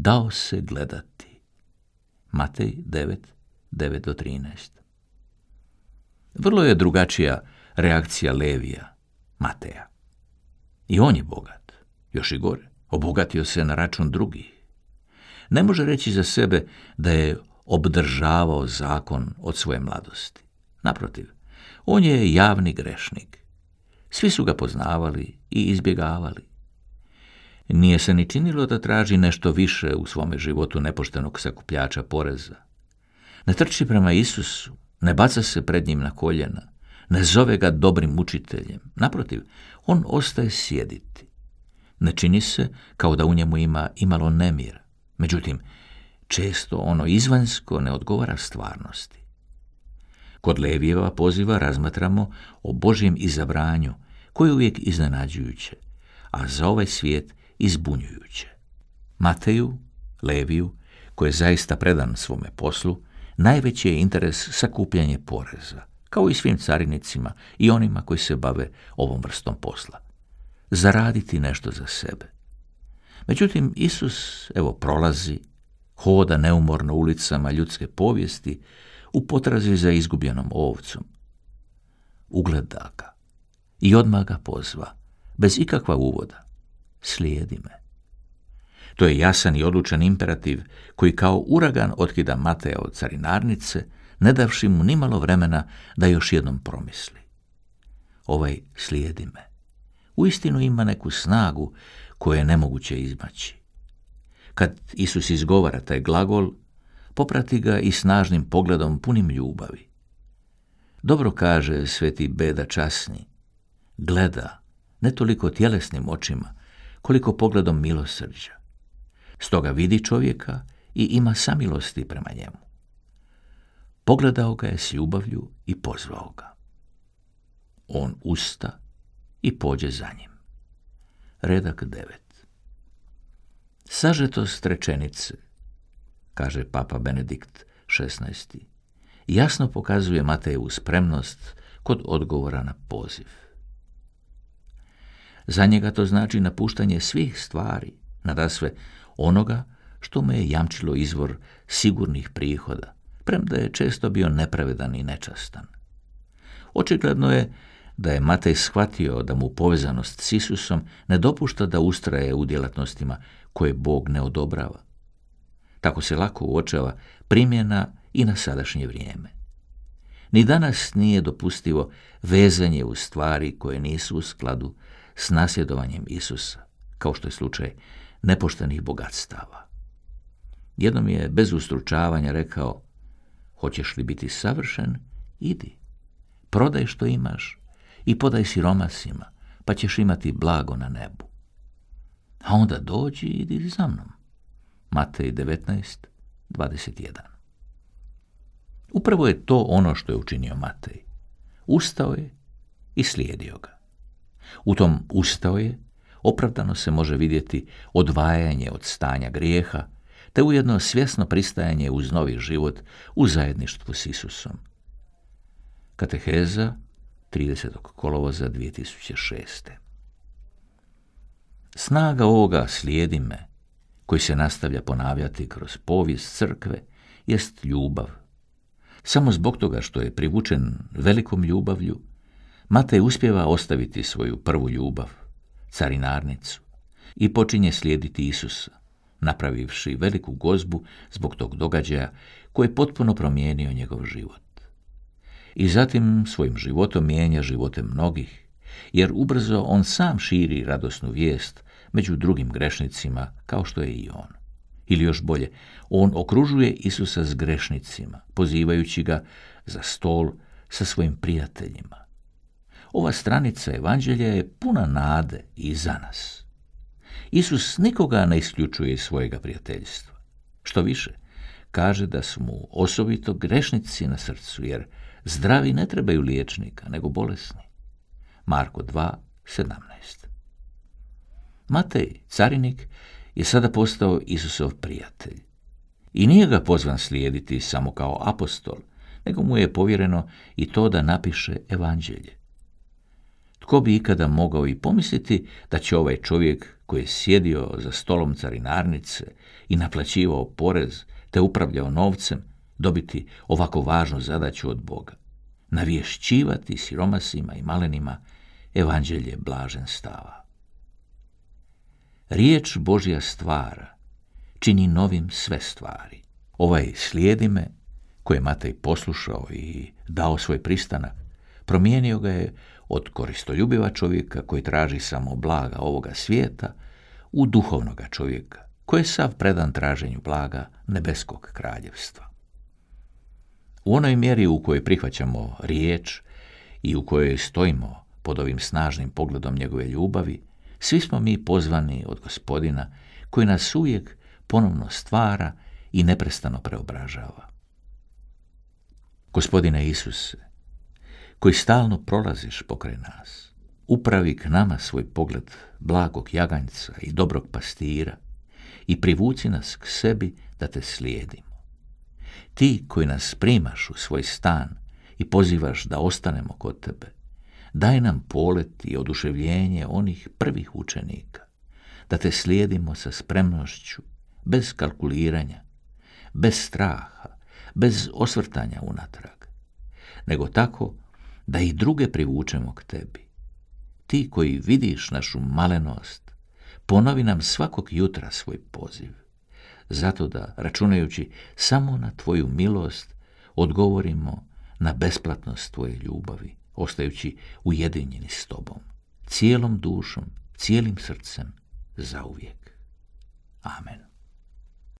dao se gledati. Matej 9, 9 do 13. Vrlo je drugačija reakcija Levija, Mateja. I on je bogat, još i gore, obogatio se na račun drugih. Ne može reći za sebe da je obdržavao zakon od svoje mladosti. Naprotiv, on je javni grešnik. Svi su ga poznavali i izbjegavali. Nije se ni činilo da traži nešto više u svome životu nepoštenog sakupljača poreza. Ne trči prema Isusu, ne baca se pred njim na koljena, ne zove ga dobrim učiteljem. Naprotiv, on ostaje sjediti. Ne čini se kao da u njemu ima imalo nemir. Međutim, često ono izvanjsko ne odgovara stvarnosti. Kod Levijeva poziva razmatramo o Božjem izabranju, koje je uvijek iznenađujuće, a za ovaj svijet izbunjujuće. Mateju, Leviju, koji je zaista predan svome poslu, najveći je interes sakupljanje poreza, kao i svim carinicima i onima koji se bave ovom vrstom posla. Zaraditi nešto za sebe. Međutim, Isus, evo, prolazi, hoda neumorno ulicama ljudske povijesti u potrazi za izgubljenom ovcom. Ugleda ga i odmah ga pozva, bez ikakva uvoda. Slijedi me. To je jasan i odlučan imperativ koji kao uragan otkida Mateja od carinarnice, ne davši mu nimalo vremena da još jednom promisli. Ovaj slijedi me. Uistinu ima neku snagu koju je nemoguće izmaći. Kad Isus izgovara taj glagol, poprati ga i snažnim pogledom punim ljubavi. Dobro kaže sveti Beda časni, gleda, ne toliko tjelesnim očima, koliko pogledom milosrđa. Stoga vidi čovjeka i ima samilosti prema njemu. Pogledao ga je s ljubavlju i pozvao ga. On usta i pođe za njim. Redak devet. Sažetost rečenice, kaže papa Benedikt XVI. Jasno pokazuje Matejevu spremnost kod odgovora na poziv. Za njega to znači napuštanje svih stvari, nadasve onoga što mu je jamčilo izvor sigurnih prihoda, premda je često bio nepravedan i nečastan. Očigledno je da je Matej shvatio da mu povezanost s Isusom ne dopušta da ustraje u djelatnostima koje Bog ne odobrava. Tako se lako uočava primjena i na sadašnje vrijeme. Ni danas nije dopustivo vezanje u stvari koje nisu u skladu s nasljedovanjem Isusa, kao što je slučaj nepoštenih bogatstava. Jednom je bez ustručavanja rekao, hoćeš li biti savršen, idi, prodaj što imaš i podaj siromasima, pa ćeš imati blago na nebu. A onda dođi i idi za mnom. Matej 19, 21. Upravo je to ono što je učinio Matej. Ustao je i slijedio ga. U tom ustao je, opravdano se može vidjeti odvajanje od stanja grijeha, te ujedno svjesno pristajanje uz novi život u zajedništvu s Isusom. Kateheza 30. kolovoza 2006. Snaga ovoga slijedi me, koji se nastavlja ponavljati kroz povijest crkve, jest ljubav. Samo zbog toga što je privučen velikom ljubavlju, Matej uspjeva ostaviti svoju prvu ljubav, carinarnicu, i počinje slijediti Isusa, napravivši veliku gozbu zbog tog događaja koji je potpuno promijenio njegov život. I zatim svojim životom mijenja živote mnogih, jer ubrzo on sam širi radosnu vijest među drugim grešnicima kao što je i on. Ili još bolje, on okružuje Isusa s grešnicima, pozivajući ga za stol sa svojim prijateljima. Ova stranica evanđelja je puna nade i za nas. Isus nikoga ne isključuje iz svojega prijateljstva. Što više, kaže da su mu osobito grešnici na srcu, jer zdravi ne trebaju liječnika, nego bolesni. Marko 2, 17. Matej, carinik, je sada postao Isusov prijatelj. I nije ga pozvan slijediti samo kao apostol, nego mu je povjereno i to da napiše evanđelje. Tko bi ikada mogao i pomisliti da će ovaj čovjek koji je sjedio za stolom carinarnice i naplaćivao porez te upravljao novcem, dobiti ovako važnu zadaću od Boga. Navješćivati siromasima i malenima evanđelje blažen stava. Riječ Božja stvara, čini novim sve stvari. Ovaj slijedi me, koje je Matej poslušao i dao svoj pristanak, promijenio ga je od koristoljubiva čovjeka koji traži samo blaga ovoga svijeta u duhovnoga čovjeka koji je sav predan traženju blaga nebeskog kraljevstva. U onoj mjeri u kojoj prihvaćamo riječ i u kojoj stojimo pod ovim snažnim pogledom njegove ljubavi, svi smo mi pozvani od gospodina koji nas uvijek ponovno stvara i neprestano preobražava. Gospodine Isuse, koji stalno prolaziš pokraj nas, upravi k nama svoj pogled blagog jaganjca i dobrog pastira i privuci nas k sebi da te slijedimo. Ti koji nas primaš u svoj stan i pozivaš da ostanemo kod tebe, daj nam polet i oduševljenje onih prvih učenika, da te slijedimo sa spremnošću, bez kalkuliranja, bez straha, bez osvrtanja unatrag, nego tako da i druge privučemo k tebi. Ti koji vidiš našu malenost, ponovi nam svakog jutra svoj poziv, zato da, računajući samo na tvoju milost, odgovorimo na besplatnost tvoje ljubavi, ostajući ujedinjeni s tobom, cijelom dušom, cijelim srcem, zauvijek. Amen.